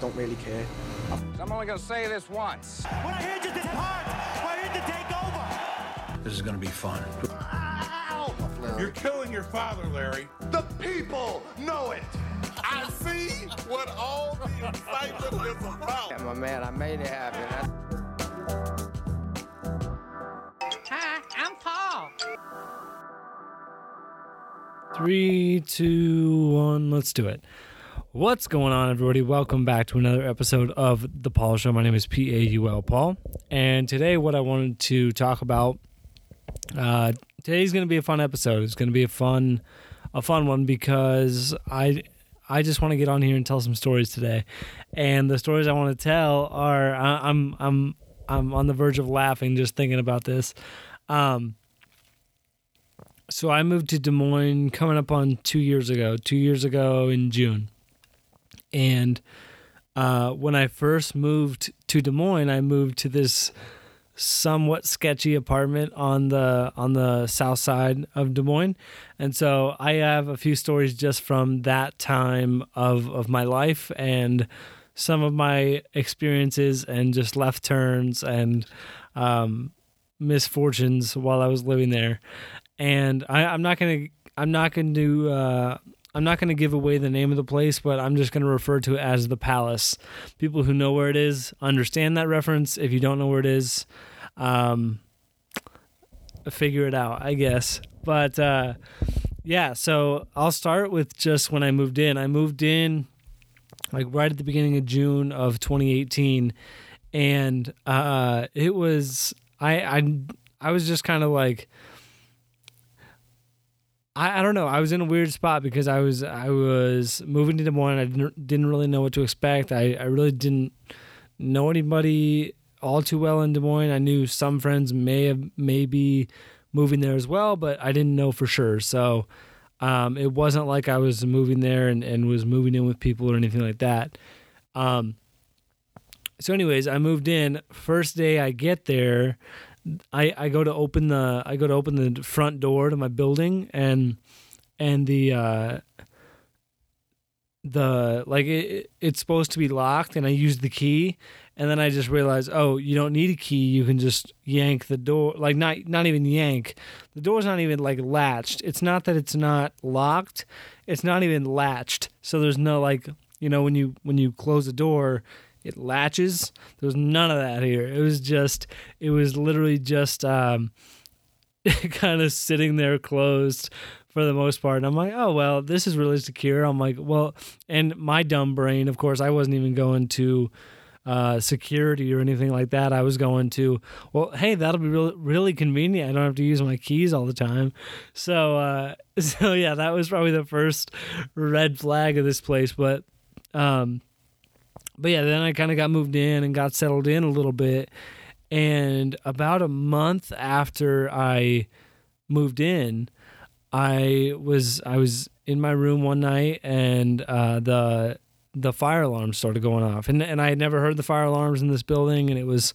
don't really care. I'm only gonna say this once. We're here to depart. We're here to take over. This is gonna be fun. You're killing your father, Larry. The people know it. I see what all the excitement is about. Yeah, my man, I made it happen. Hi, I'm Paul. Three, two, one, let's do it. What's going on, everybody? Welcome back to another episode of The Paul Show. My name is P A U L Paul. And today, what I wanted to talk about, uh, today's going to be a fun episode. It's going to be a fun, a fun one because I, I just want to get on here and tell some stories today. And the stories I want to tell are, I, I'm, I'm, I'm on the verge of laughing just thinking about this. Um, so I moved to Des Moines coming up on two years ago, two years ago in June. And uh, when I first moved to Des Moines, I moved to this somewhat sketchy apartment on the on the south side of Des Moines. And so I have a few stories just from that time of, of my life and some of my experiences and just left turns and um, misfortunes while I was living there and I, I'm not gonna I'm not gonna do uh, I'm not gonna give away the name of the place, but I'm just gonna refer to it as the Palace. People who know where it is understand that reference. If you don't know where it is, um, figure it out, I guess. But uh, yeah, so I'll start with just when I moved in. I moved in like right at the beginning of June of 2018, and uh, it was I I I was just kind of like I, I don't know. I was in a weird spot because I was I was moving to Des Moines. I didn't, didn't really know what to expect. I, I really didn't know anybody all too well in Des Moines. I knew some friends may have maybe moving there as well, but I didn't know for sure. So um, it wasn't like I was moving there and, and was moving in with people or anything like that. Um, so, anyways, I moved in. First day I get there, I, I go to open the I go to open the front door to my building and and the uh, the like it, it's supposed to be locked and I use the key and then I just realized oh you don't need a key. You can just yank the door like not not even yank. The door's not even like latched. It's not that it's not locked. It's not even latched. So there's no like you know when you when you close the door it latches. There was none of that here. It was just, it was literally just um, kind of sitting there closed for the most part. And I'm like, oh, well, this is really secure. I'm like, well, and my dumb brain, of course, I wasn't even going to uh, security or anything like that. I was going to, well, hey, that'll be really, really convenient. I don't have to use my keys all the time. So, uh, so yeah, that was probably the first red flag of this place. But, um, but yeah, then I kind of got moved in and got settled in a little bit. And about a month after I moved in, I was I was in my room one night and uh, the the fire alarm started going off. And and I had never heard the fire alarms in this building and it was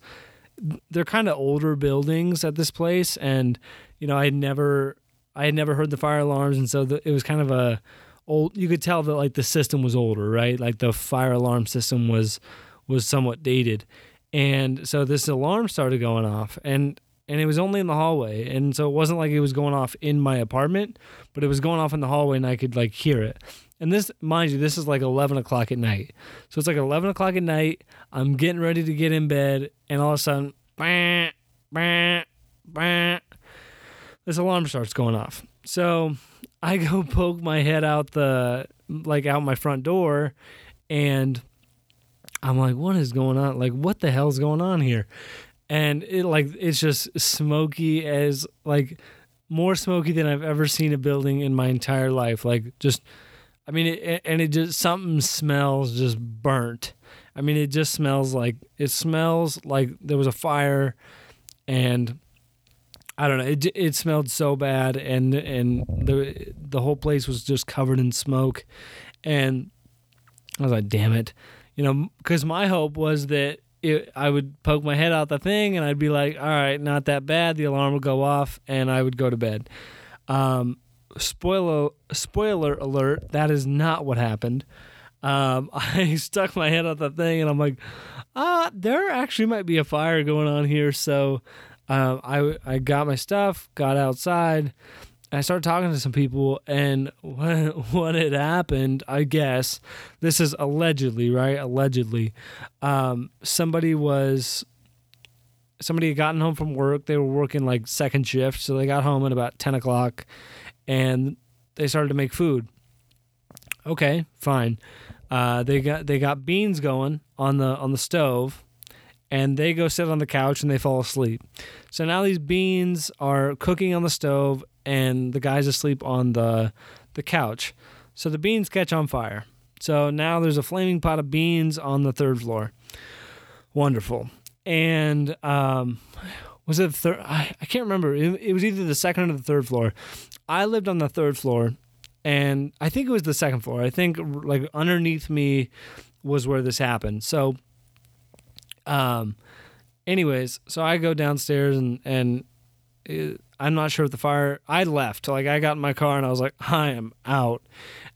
they're kind of older buildings at this place and you know, I had never I had never heard the fire alarms and so the, it was kind of a old you could tell that like the system was older right? Like the fire alarm system was was somewhat dated. And so this alarm started going off and and it was only in the hallway. And so it wasn't like it was going off in my apartment but it was going off in the hallway and i could like hear it. And this mind you this is like 11 o'clock at night. So it's like 11 o'clock at night. I'm getting ready to get in bed and all of a sudden bah, bah, bah, this alarm starts going off. So I go poke my head out the like out my front door and I'm like, what is going on? Like, what the hell's going on here? And it like it's just smoky as like more smoky than I've ever seen a building in my entire life. Like just, I mean, it, and it just something smells just burnt. I mean, it just smells like it smells like there was a fire, and I don't know. It it smelled so bad, and and the the whole place was just covered in smoke, and I was like, "Damn it," you know, because my hope was that it, I would poke my head out the thing, and I'd be like, "All right, not that bad." The alarm would go off, and I would go to bed. Um, spoiler spoiler alert: that is not what happened. um, I stuck my head out the thing and I'm like, "Ah, there actually might be a fire going on here. So um, I, I got my stuff, got outside. I started talking to some people, and what, what had happened, I guess, this is allegedly, right? Allegedly, um, somebody was somebody had gotten home from work. They were working like second shift, so they got home at about ten o'clock, and they started to make food. Okay, fine. Uh, they got they got beans going on the on the stove, and they go sit on the couch and they fall asleep. So now these beans are cooking on the stove, and the guy's asleep on the the couch. So the beans catch on fire. So now there's a flaming pot of beans on the third floor. Wonderful. And um, was it third? I, I can't remember. It, it was either the second or the third floor. I lived on the third floor, and I think it was the second floor. I think like underneath me was where this happened. So, um, anyways, so I go downstairs and and it, I'm not sure if the fire. I left. Like I got in my car and I was like, I am out.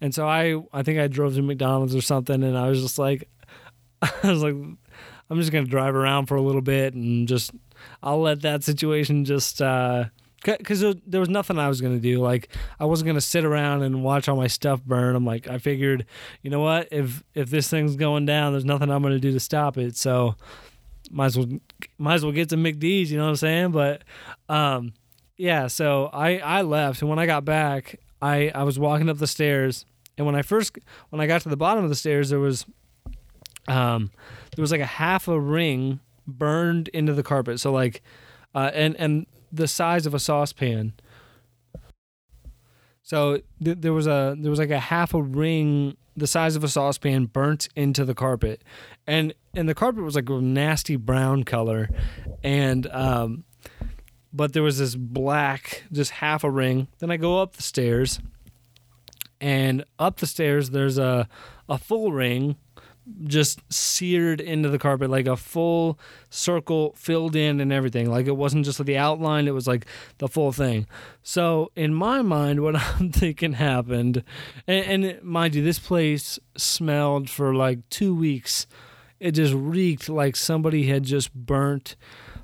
And so I I think I drove to McDonald's or something, and I was just like, I was like, I'm just gonna drive around for a little bit and just I'll let that situation just. uh because there was nothing I was gonna do. Like I wasn't gonna sit around and watch all my stuff burn. I'm like, I figured, you know what? If if this thing's going down, there's nothing I'm gonna do to stop it. So might as well might as well get some McD's. You know what I'm saying? But um, yeah. So I I left, and when I got back, I I was walking up the stairs, and when I first when I got to the bottom of the stairs, there was um there was like a half a ring burned into the carpet. So like, uh, and and the size of a saucepan. So th- there was a there was like a half a ring the size of a saucepan burnt into the carpet, and and the carpet was like a nasty brown color, and um, but there was this black just half a ring. Then I go up the stairs, and up the stairs there's a a full ring just seared into the carpet like a full circle filled in and everything. Like it wasn't just the outline it was like the full thing. So in my mind what i'm thinking happened and, and mind you this place smelled for like two weeks. It just reeked like somebody had just burnt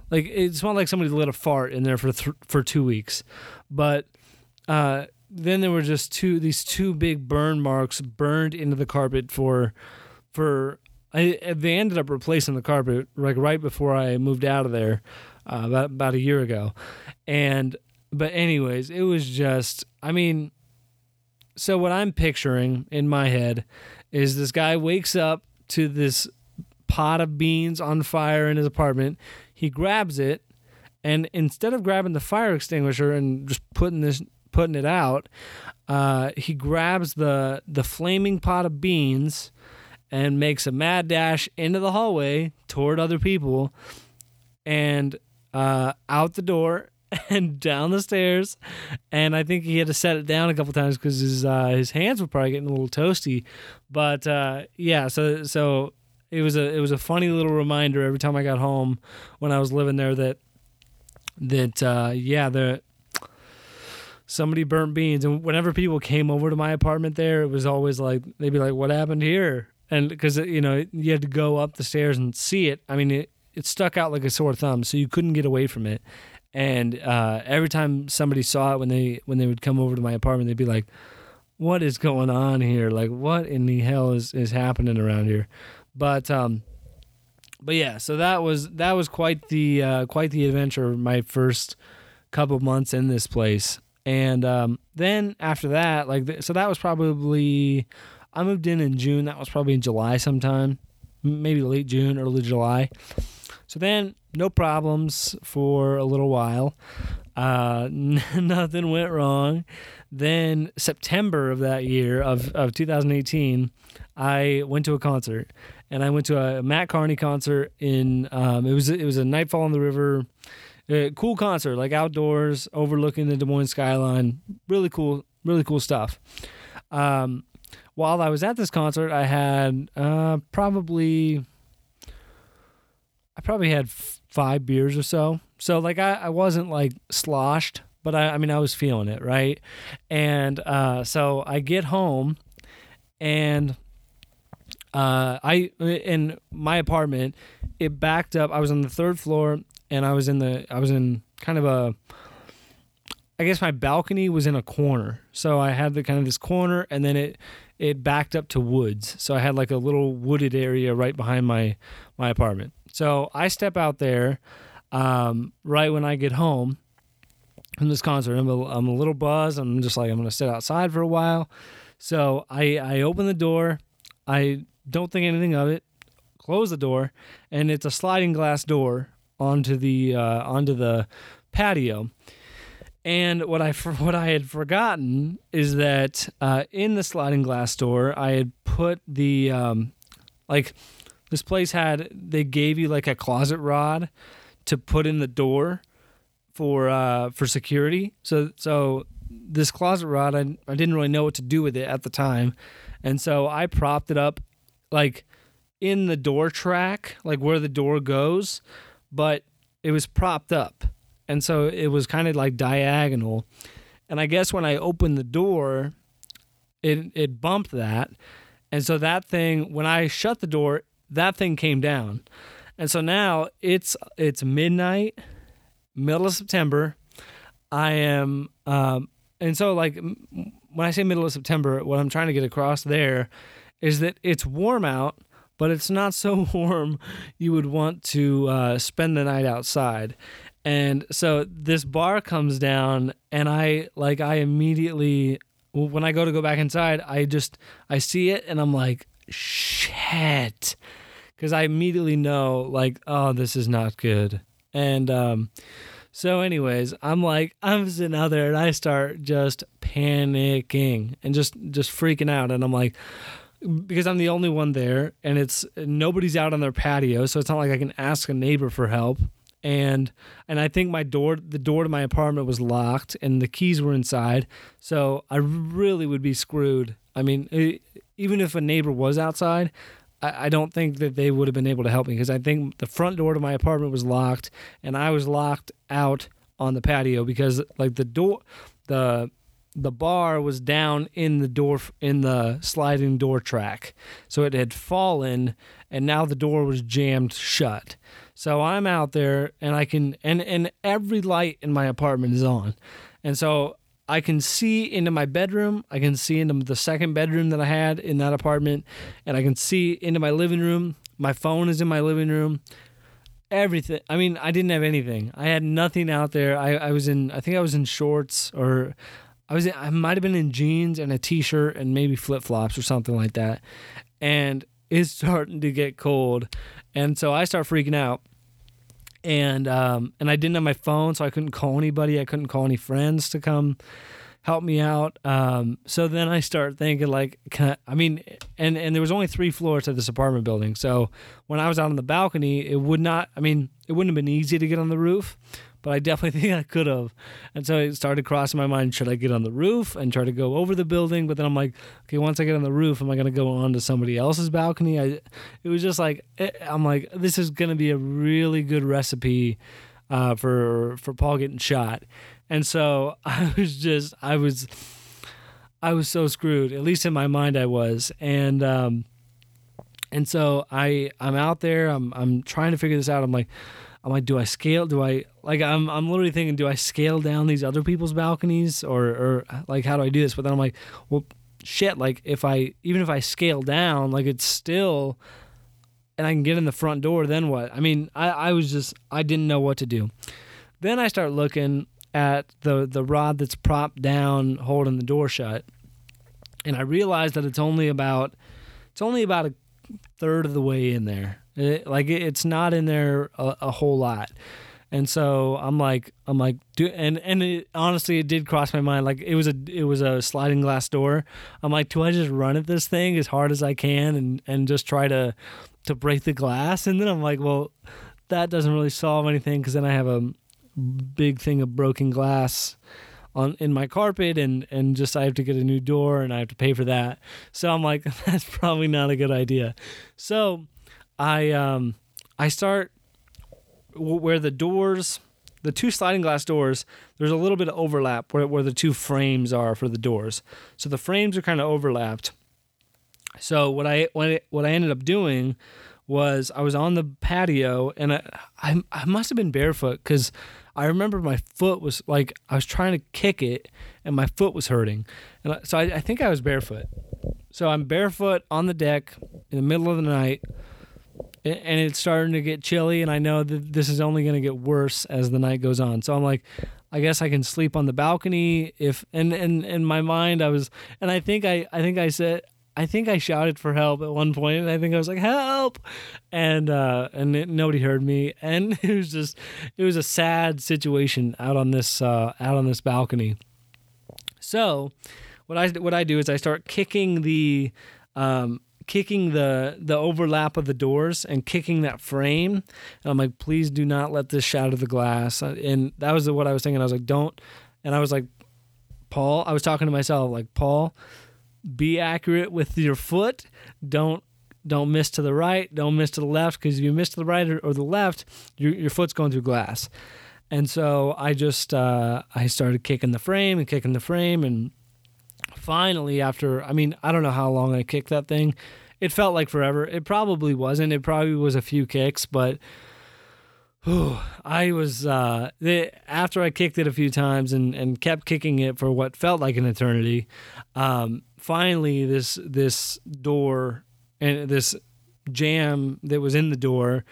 like it smelled like somebody lit a fart in there for th- for two weeks. But uh then there were just two these two big burn marks burned into the carpet for for I, they ended up replacing the carpet like right before I moved out of there uh, about about a year ago, and but anyways, it was just I mean, so what I'm picturing in my head is this guy wakes up to this pot of beans on fire in his apartment. He grabs it, and instead of grabbing the fire extinguisher and just putting this putting it out, uh, he grabs the the flaming pot of beans and makes a mad dash into the hallway toward other people and uh, out the door and down the stairs. And I think he had to set it down a couple times because his uh, his hands were probably getting a little toasty. But uh, yeah, so so it was a it was a funny little reminder every time I got home when I was living there that that uh, yeah the somebody burnt beans and whenever people came over to my apartment there it was always like they'd be like what happened here and because you know you had to go up the stairs and see it. I mean, it it stuck out like a sore thumb, so you couldn't get away from it. And uh, every time somebody saw it when they when they would come over to my apartment, they'd be like, "What is going on here? Like, what in the hell is is happening around here?" But um, but yeah, so that was that was quite the uh, quite the adventure. My first couple months in this place, and um, then after that, like, so that was probably I moved in in June. That was probably in July sometime, maybe late June, early July. So then, no problems for a little while. Uh, nothing went wrong. Then September of that year of, of 2018, I went to a concert, and I went to a Mat Kearney concert in. Um, it was it was a Nightfall on the River. Uh, cool concert, like outdoors, overlooking the Des Moines skyline. Really cool, really cool stuff. Um, while I was at this concert, I had uh, probably I probably had f- five beers or so. So like I, I wasn't like sloshed, but I, I mean I was feeling it, right? And uh, so I get home and uh, I in my apartment, it backed up. I was on the third floor, and I was in the I was in kind of a. I guess my balcony was in a corner, so I had the kind of this corner, and then it it backed up to woods. So I had like a little wooded area right behind my my apartment. So I step out there um, right when I get home from this concert. I'm a, I'm a little buzzed. I'm just like I'm gonna sit outside for a while. So I I open the door. I don't think anything of it. Close the door, and it's a sliding glass door onto the uh, onto the patio. And what I what I had forgotten is that uh, in the sliding glass door, I had put the um, like this place had they gave you like a closet rod to put in the door for uh, for security. So so this closet rod, I I didn't really know what to do with it at the time, and so I propped it up like in the door track, like where the door goes, but it was propped up. And so it was kind of like diagonal. And I guess when I opened the door, it it bumped that. And so that thing when I shut the door, that thing came down. And so now it's it's midnight, middle of September. I am um and so like when I say middle of September, what I'm trying to get across there is that it's warm out, but it's not so warm you would want to uh, spend the night outside. And so this bar comes down, and I like I immediately when I go to go back inside, I just I see it, and I'm like shit, because I immediately know like oh this is not good, and um. So, anyways, I'm like, I'm sitting out there and I start just panicking and just just freaking out, and I'm like, because I'm the only one there, and it's nobody's out on their patio, so it's not like I can ask a neighbor for help. And and I think my door, the door to my apartment was locked, and the keys were inside, so I really would be screwed. I mean, it, even if a neighbor was outside, I, I don't think that they would have been able to help me because I think the front door to my apartment was locked, and I was locked out on the patio because like the door, the the bar was down in the door in the sliding door track. So it had fallen and now the door was jammed shut so i'm out there and i can and and every light in my apartment is on. And so i can see into my bedroom. I can see into the second bedroom that i had in that apartment. And i can see into my living room. My phone is in my living room. Everything i mean i didn't have anything. I had nothing out there. I, I was in i think i was in shorts or I was I might have been in jeans and a t-shirt and maybe flip-flops or something like that. And it's starting to get cold. And so I start freaking out. And um and I didn't have my phone so I couldn't call anybody. I couldn't call any friends to come help me out. Um so then I start thinking like I, I mean and and there was only 3 floors to this apartment building. So when I was out on the balcony, it would not I mean, it wouldn't have been easy to get on the roof but I definitely think I could have. And so it started crossing my mind should I get on the roof and try to go over the building? But then I'm like, okay, once I get on the roof, am I going to go onto somebody else's balcony? I, it was just like, eh, I'm like, this is going to be a really good recipe uh, for for Paul getting shot. And so I was just, I was, I was so screwed. At least in my mind, I was. And um, and so I I'm out there. I'm I'm trying to figure this out. I'm like I'm like, do I scale? Do I like? I'm I'm literally thinking, do I scale down these other people's balconies, or or like how do I do this? But then I'm like, well, shit. Like if I even if I scale down, like it's still, and I can get in the front door. Then what? I mean, I I was just I didn't know what to do. Then I start looking at the the rod that's propped down, holding the door shut, and I realize that it's only about it's only about a third of the way in there. It, like it, it's not in there a, a, whole lot. And so I'm like, I'm like, do, and and it, honestly, it did cross my mind. Like it was a, it was a sliding glass door. I'm like, do I just run at this thing as hard as I can and and just try to to break the glass? And then I'm like, well, that doesn't really solve anything because then I have a big thing of broken glass on in my carpet and and just I have to get a new door and I have to pay for that. So I'm like that's probably not a good idea. So I um I start where the doors the two sliding glass doors there's a little bit of overlap where, where the two frames are for the doors. So the frames are kind of overlapped. So what I what I, what I ended up doing was I was on the patio and I I, I must have been barefoot because I remember my foot was like I was trying to kick it and my foot was hurting, and so I, I think I was barefoot. So I'm barefoot on the deck in the middle of the night, and it's starting to get chilly, and I know that this is only going to get worse as the night goes on. So I'm like, I guess I can sleep on the balcony if and and in my mind I was and I think I I think I said I think I shouted for help at one point and I think I was like help and uh and it, nobody heard me and it was just it was a sad situation out on this uh out on this balcony. So, what I what I do is I start kicking the um, kicking the the overlap of the doors and kicking that frame. And I'm like, please do not let this shatter the glass. Uh, And that was what I was thinking. I was like, don't. And I was like, Paul. I was talking to myself like, Paul, be accurate with your foot. Don't don't miss to the right. Don't miss to the left because if you miss to the right or, or the left, your your foot's going through glass. And so I just uh, I started kicking the frame and kicking the frame, and finally, after I mean I don't know how long I kicked that thing, it felt like forever. It probably wasn't. It probably was a few kicks, but whew, I was uh, the, after I kicked it a few times and, and kept kicking it for what felt like an eternity. Um, finally, this this door and this jam that was in the door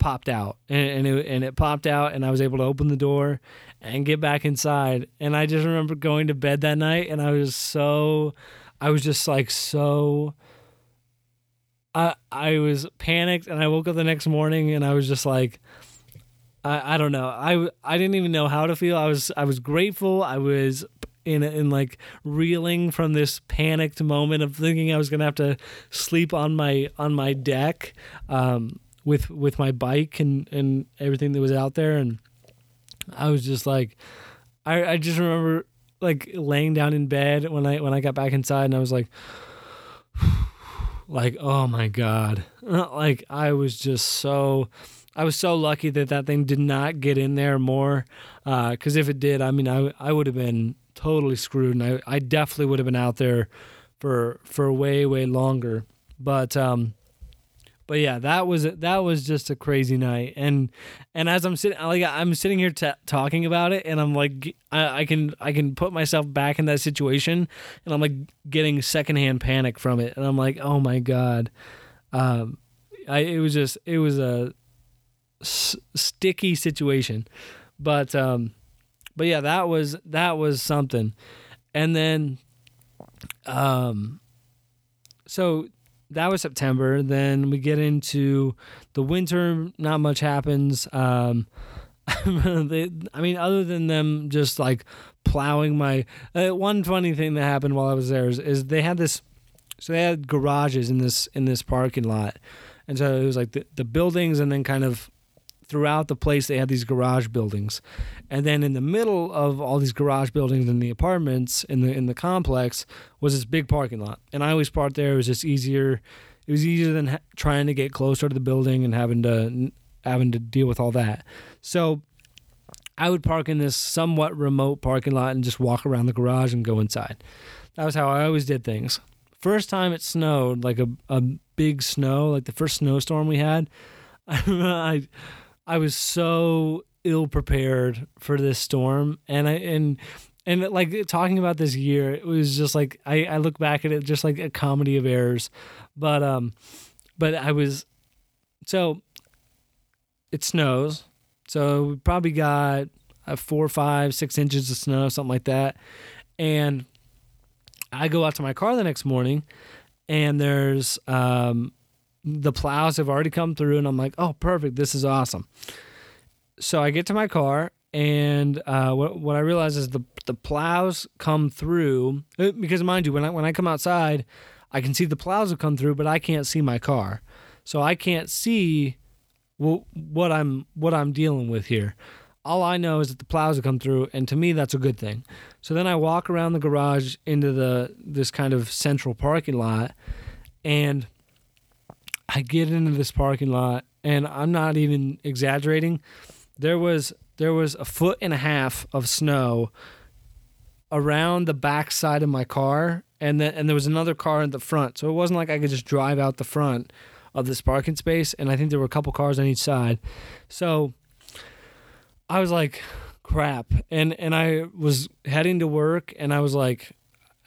popped out. And, and it and it popped out and I was able to open the door and get back inside. And I just remember going to bed that night and I was so I was just like so I I was panicked and I woke up the next morning and I was just like I, I don't know. I I didn't even know how to feel. I was I was grateful. I was in in like reeling from this panicked moment of thinking I was gonna have to sleep on my on my deck. Um, with with my bike and and everything that was out there. And I was just like I I just remember like laying down in bed when I when I got back inside and I was like like oh my god. Like I was just so I was so lucky that that thing did not get in there more. Because if it did I mean I I would have been totally screwed and I, I definitely would have been out there for for way way longer. But um but yeah, that was that was just a crazy night, and and as I'm sitting, like I'm sitting here t- talking about it, and I'm like, I, I can I can put myself back in that situation, and I'm like getting secondhand panic from it, and I'm like, oh my god, um, I it was just it was a s- sticky situation, but um, but yeah, that was that was something, and then, um, so that was September. Then we get into the winter. Not much happens. Um, they, I mean, other than them just like plowing my. Uh, one funny thing that happened while I was there is, is they had this. So they had garages in this in this parking lot, and so it was like the, the buildings, and then kind of throughout the place they had these garage buildings. And then in the middle of all these garage buildings and the apartments in the in the complex was this big parking lot. And i always parked there it was just easier it was easier than ha- trying to get closer to the building and having to having to deal with all that. So i would park in this somewhat remote parking lot and just walk around the garage and go inside. That was how i always did things. First time it snowed like a, a big snow like the first snowstorm we had I I was so ill prepared for this storm, and I and and like talking about this year, it was just like I I look back at it just like a comedy of errors, but um, but I was so it snows, so we probably got a four, five, six inches of snow, something like that, and I go out to my car the next morning, and there's um the plows have already come through and I'm like, oh, perfect. This is awesome. So I get to my car and uh, what, what I realize is the, the plows come through uh, because mind you, when I, when I come outside, I can see the plows have come through, but I can't see my car. So I can't see what, what I'm, what I'm dealing with here. All I know is that the plows have come through, and to me, that's a good thing. So then I walk around the garage into the this kind of central parking lot, and I get into this parking lot and I'm not even exaggerating. There was there was a foot and a half of snow around the back side of my car and then and there was another car in the front, so it wasn't like I could just drive out the front of this parking space. And I think there were a couple cars on each side, so I was like, crap, and and I was heading to work, and I was like.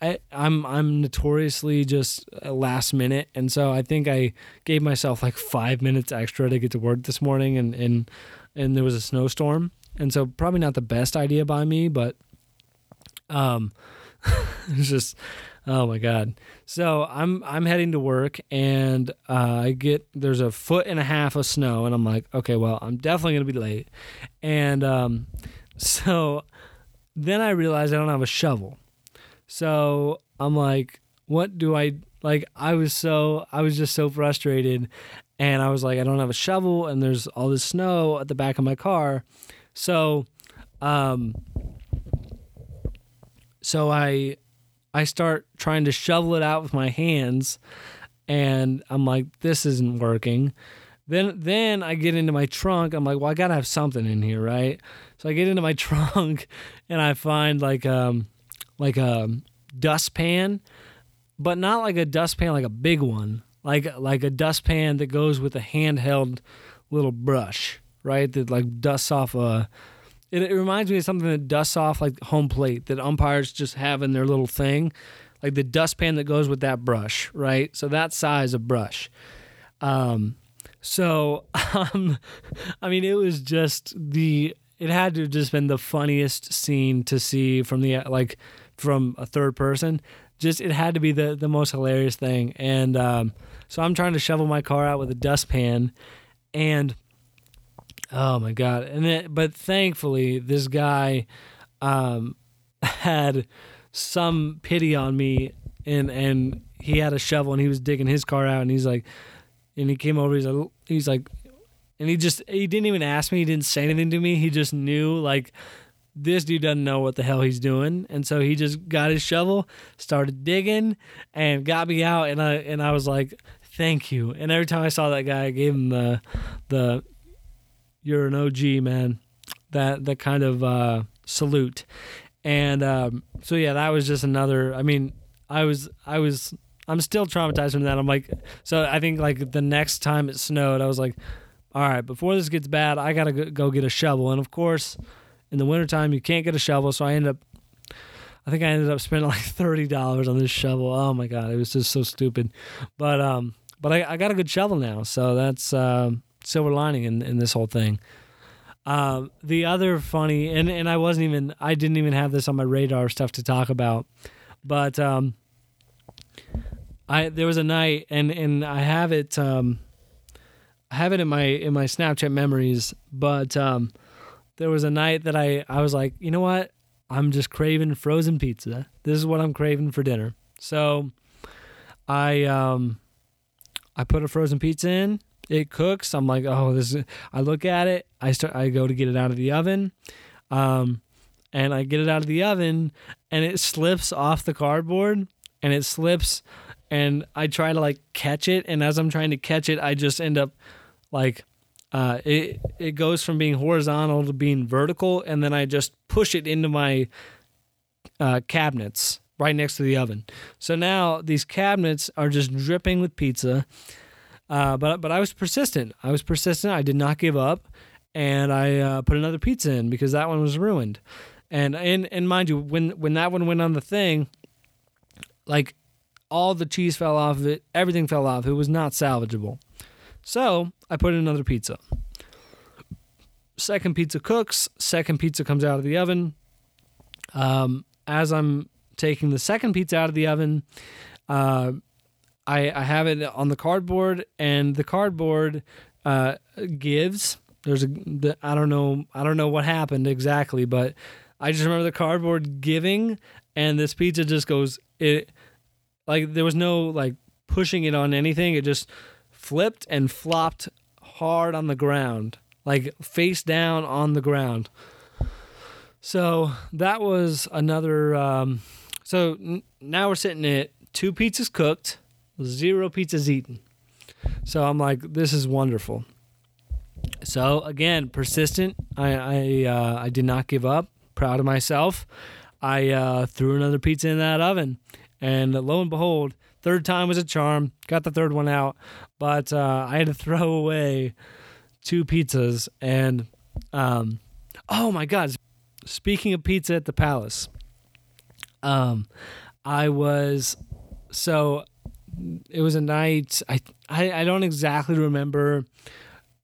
I, I'm I'm notoriously just a last minute, and so I think I gave myself like five minutes extra to get to work this morning, and and and there was a snowstorm, and so probably not the best idea by me, but um, it's just oh my god. So I'm I'm heading to work, and uh, I get there's a foot and a half of snow, and I'm like, okay, well, I'm definitely gonna be late, and um, so then I realized I don't have a shovel. So I'm like, what do I like? I was so, I was just so frustrated. And I was like, I don't have a shovel and there's all this snow at the back of my car. So, um, so I, I start trying to shovel it out with my hands and I'm like, this isn't working. Then, then I get into my trunk. I'm like, well, I gotta have something in here, right? So I get into my trunk and I find like, um, like a dustpan, but not like a dustpan like a big one, like like a dustpan that goes with a handheld little brush, right? That like dusts off a. It, it reminds me of something that dusts off like home plate that umpires just have in their little thing, like the dustpan that goes with that brush, right? So that size of brush. Um, so um, I mean, it was just the. It had to have just been the funniest scene to see from the like from a third person. Just it had to be the the most hilarious thing. And um, so I'm trying to shovel my car out with a dustpan, and oh my god! And then, but thankfully, this guy um, had some pity on me, and and he had a shovel and he was digging his car out, and he's like, and he came over. He's like, he's like, and he just he didn't even ask me. He didn't say anything to me. He just knew like this dude doesn't know what the hell he's doing. And so he just got his shovel started digging and got me out. And i and i was like thank you. And every time i saw that guy i gave him the the you're an og man. That that kind of uh, salute. And um, so yeah that was just another i mean i was i was i'm still traumatized from that. I'm like so i think like the next time it snowed i was like all right before this gets bad i gotta go get a shovel. And of course in the wintertime you can't get a shovel so i ended up i think i ended up spending like $30 on this shovel. Oh my god it was just so stupid. But um but i, I got a good shovel now so that's uh, silver lining in, in this whole thing. Um, the other funny and, and i wasn't even i didn't even have this on my radar stuff to talk about but um i there was a night and and i have it um i have it in my in my snapchat memories but um there was a night that I, I was like, you know what? I'm just craving frozen pizza. This is what I'm craving for dinner. So I um I put a frozen pizza in. It cooks. I'm like, oh, this is I look at it. I start I go to get it out of the oven. Um and I get it out of the oven and it slips off the cardboard and it slips and I try to like catch it and as I'm trying to catch it, I just end up like uh, it it goes from being horizontal to being vertical, and then I just push it into my uh, cabinets right next to the oven. So now these cabinets are just dripping with pizza. Uh, but but I was persistent. I was persistent. I did not give up, and I uh, put another pizza in because that one was ruined. And and and mind you, when when that one went on the thing, like all the cheese fell off of it, everything fell off. It was not salvageable. So I put in another pizza. Second pizza cooks. Second pizza comes out of the oven. Um, as I'm taking the second pizza out of the oven, uh, I, I have it on the cardboard, and the cardboard uh, gives. There's a I don't know I don't know what happened exactly, but I just remember the cardboard giving, and this pizza just goes it like there was no like pushing it on anything. It just flipped and flopped hard on the ground, like face down on the ground. So that was another. Um, so n- now we're sitting at two pizzas cooked, zero pizzas eaten. So I'm like, this is wonderful. So again, persistent. I I, uh, I did not give up. Proud of myself. I uh, threw another pizza in that oven, And lo and behold, third time was a charm. Got the third one out, but uh, I had to throw away two pizzas. And um, oh my god! Speaking of pizza at the Palace, um, I was so it was a night. I I, I don't exactly remember,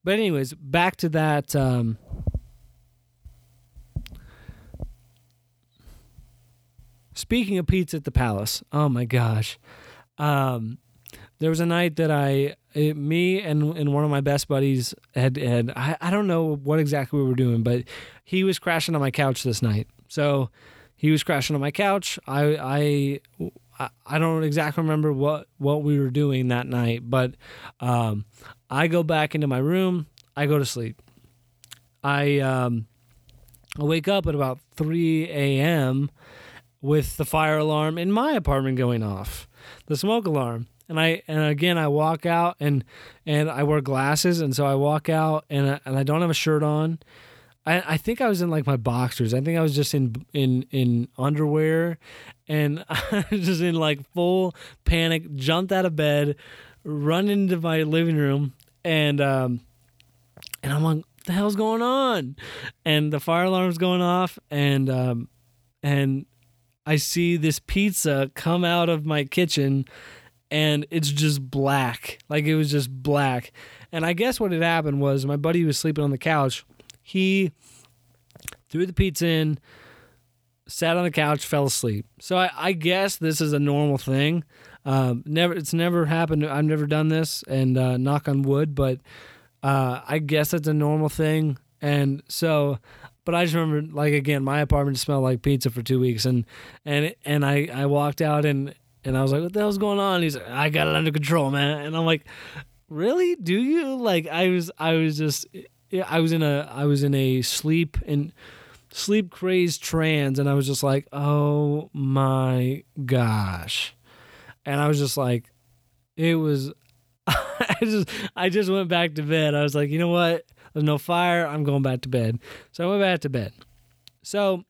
but anyways, back to that. Um, Speaking of pizza at the Palace, oh my gosh, um, there was a night that I, it, me and and one of my best buddies had had I, I don't know what exactly we were doing, but he was crashing on my couch this night. So he was crashing on my couch. I I I don't exactly remember what what we were doing that night, but um, I go back into my room. I go to sleep. I um, I wake up at about three a.m with the fire alarm in my apartment going off, the smoke alarm. And I and again I walk out and and I wear glasses and so I walk out and I, and I don't have a shirt on. I, I think I was in like my boxers. I think I was just in in in underwear and I was just in like full panic, jumped out of bed, run into my living room and um and I'm like, the hell's going on? And the fire alarm's going off and um and I see this pizza come out of my kitchen and it's just black. Like it was just black. And I guess what had happened was my buddy was sleeping on the couch. He threw the pizza in, sat on the couch, fell asleep. So I, I guess this is a normal thing. Um, never, it's never happened. I've never done this, and uh, knock on wood, but uh, I guess it's a normal thing. And so but I just remember, like again, my apartment smelled like pizza for two weeks, and and and I I walked out and and I was like, "What the hell's going on?" He's like, "I got it under control, man." And I'm like, "Really? Do you?" Like I was I was just I was in a I was in a sleep and sleep crazed trance, and I was just like, "Oh my gosh," and I was just like, it was. I just I just went back to bed. I was like, you know what? There's no fire. I'm going back to bed. So I went back to bed. So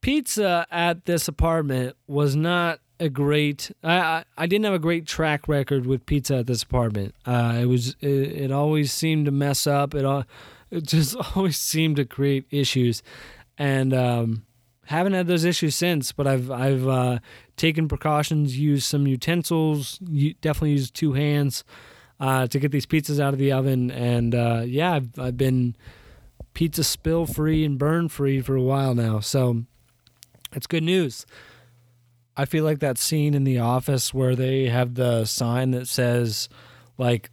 pizza at this apartment was not a great. I, I, I didn't have a great track record with pizza at this apartment. Uh, it was it, it always seemed to mess up. It all it just always seemed to create issues, and um, haven't had those issues since. But I've I've uh, taken precautions, used some utensils, definitely used two hands uh, to get these pizzas out of the oven. And uh, yeah, I've, I've been pizza spill free and burn free for a while now. So it's good news. I feel like that scene in The Office where they have the sign that says, like,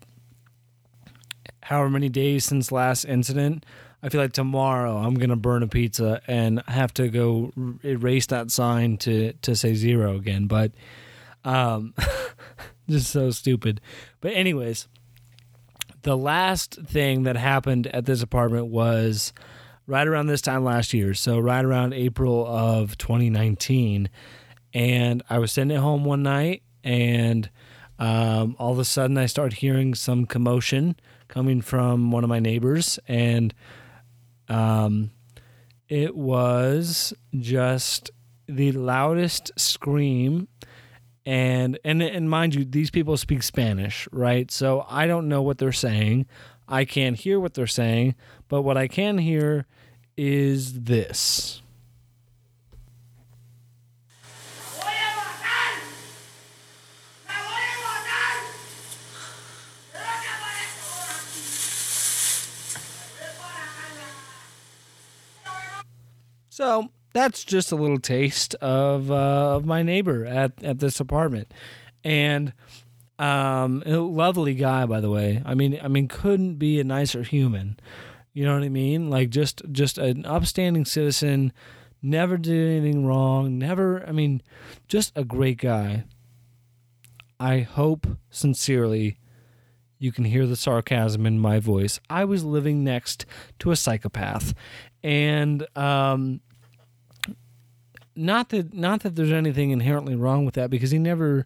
however many days since last incident. I feel like tomorrow I'm gonna burn a pizza and have to go erase that sign to to say zero again. But um, just so stupid. But anyways, the last thing that happened at this apartment was right around this time last year. So right around April of 2019, and I was sitting at home one night, and um, all of a sudden I started hearing some commotion coming from one of my neighbors, and um, it was just the loudest scream and and and mind you these people speak spanish right? So i don't know what they're saying. I can't hear what they're saying. But what i can hear is this. So that's just a little taste of uh, of my neighbor at at this apartment, and um, a lovely guy by the way. I mean, I mean, couldn't be a nicer human. You know what I mean? Like just just an upstanding citizen, never did anything wrong. Never, I mean, just a great guy. I hope sincerely you can hear the sarcasm in my voice. I was living next to a psychopath, and um, not that not that there's anything inherently wrong with that because he never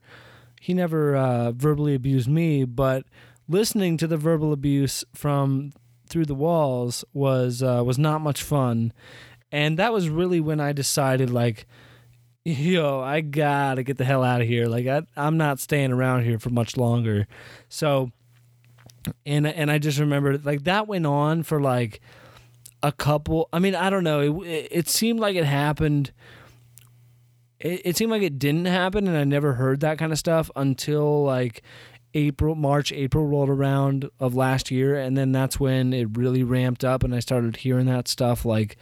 he never uh, verbally abused me, but listening to the verbal abuse from through the walls was uh, was not much fun, and that was really when I decided like yo, I gotta get the hell out of here. Like I, I'm not staying around here for much longer. So, and and I just remember like that went on for like a couple. I mean, I don't know. It it seemed like it happened. It, it seemed like it didn't happen, and I never heard that kind of stuff until like April, March, April rolled around of last year, and then that's when it really ramped up, and I started hearing that stuff. Like,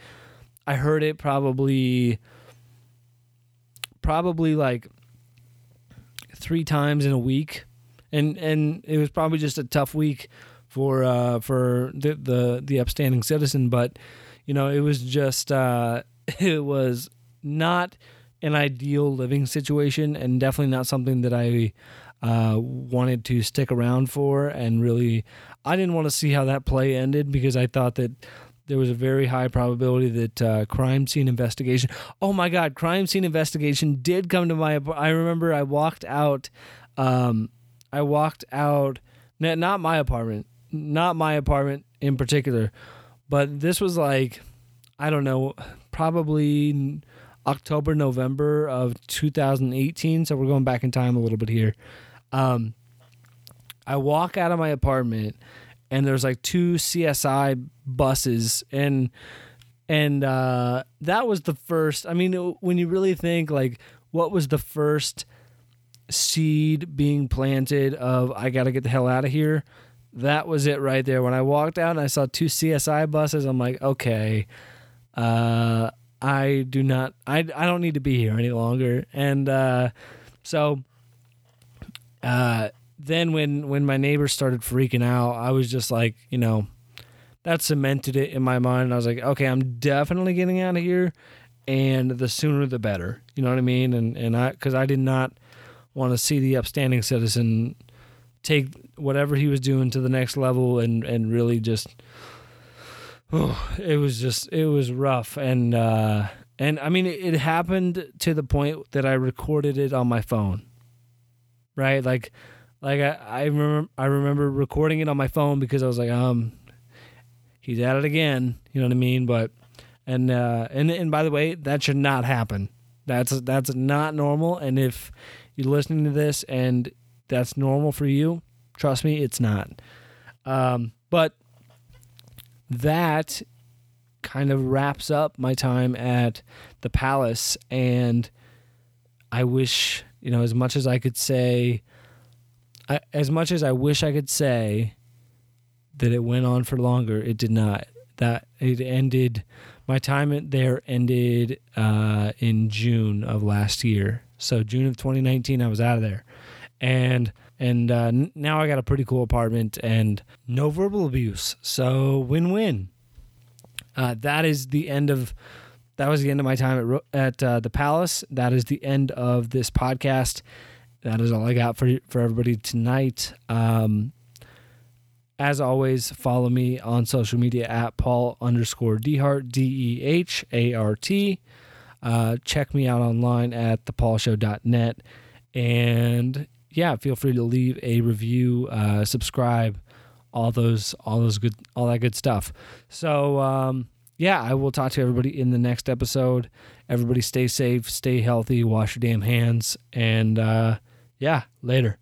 I heard it probably, probably like three times in a week, and and it was probably just a tough week for uh, for the, the the upstanding citizen, but you know, it was just uh, it was not an ideal living situation, and definitely not something that I uh, wanted to stick around for. And really, I didn't want to see how that play ended because I thought that there was a very high probability that uh, crime scene investigation. Oh my God, crime scene investigation did come to my. I remember I walked out. Um, I walked out. Not my apartment. Not my apartment in particular, but this was like, I don't know, probably October, November of 2018. So we're going back in time a little bit here. Um, I walk out of my apartment and there's like two CSI buses and and uh, that was the first. I mean, when you really think like, what was the first seed being planted of I got to get the hell out of here? That was it right there. When I walked out and I saw two CSI buses, I'm like, okay, uh, I do not, I, I don't need to be here any longer. And uh, so uh, then when when my neighbors started freaking out, I was just like, you know, that cemented it in my mind. I was like, okay, I'm definitely getting out of here, and the sooner the better. You know what I mean? And and I because I did not want to see the upstanding citizen take whatever he was doing to the next level and and really just oh, it was just it was rough. And uh and I mean it, it happened to the point that I recorded it on my phone right? Like like I, I remember I remember recording it on my phone because I was like um he's at it again you know what I mean? But and uh and and by the way that should not happen. That's that's not normal. And if you're listening to this and that's normal for you, trust me, it's not. Um, but that kind of wraps up my time at the palace and i wish you know as much as i could say I, as much as i wish i could say that it went on for longer it did not. That it ended my time there ended uh, in june of last year. So june of 2019 i was out of there. And and uh, now I got a pretty cool apartment and no verbal abuse. So win win. Uh, that is the end of. That was the end of my time at at uh, the Palace. That is the end of this podcast. That is all I got for for everybody tonight. Um, as always, follow me on social media at Paul underscore Dehart D E H A R T. Uh, check me out online at thepaulshow.net. And yeah, feel free to leave a review, uh, subscribe, all those, all those good, all that good stuff. So, um, yeah, I will talk to everybody in the next episode. Everybody stay safe, stay healthy, wash your damn hands, and uh, yeah, later.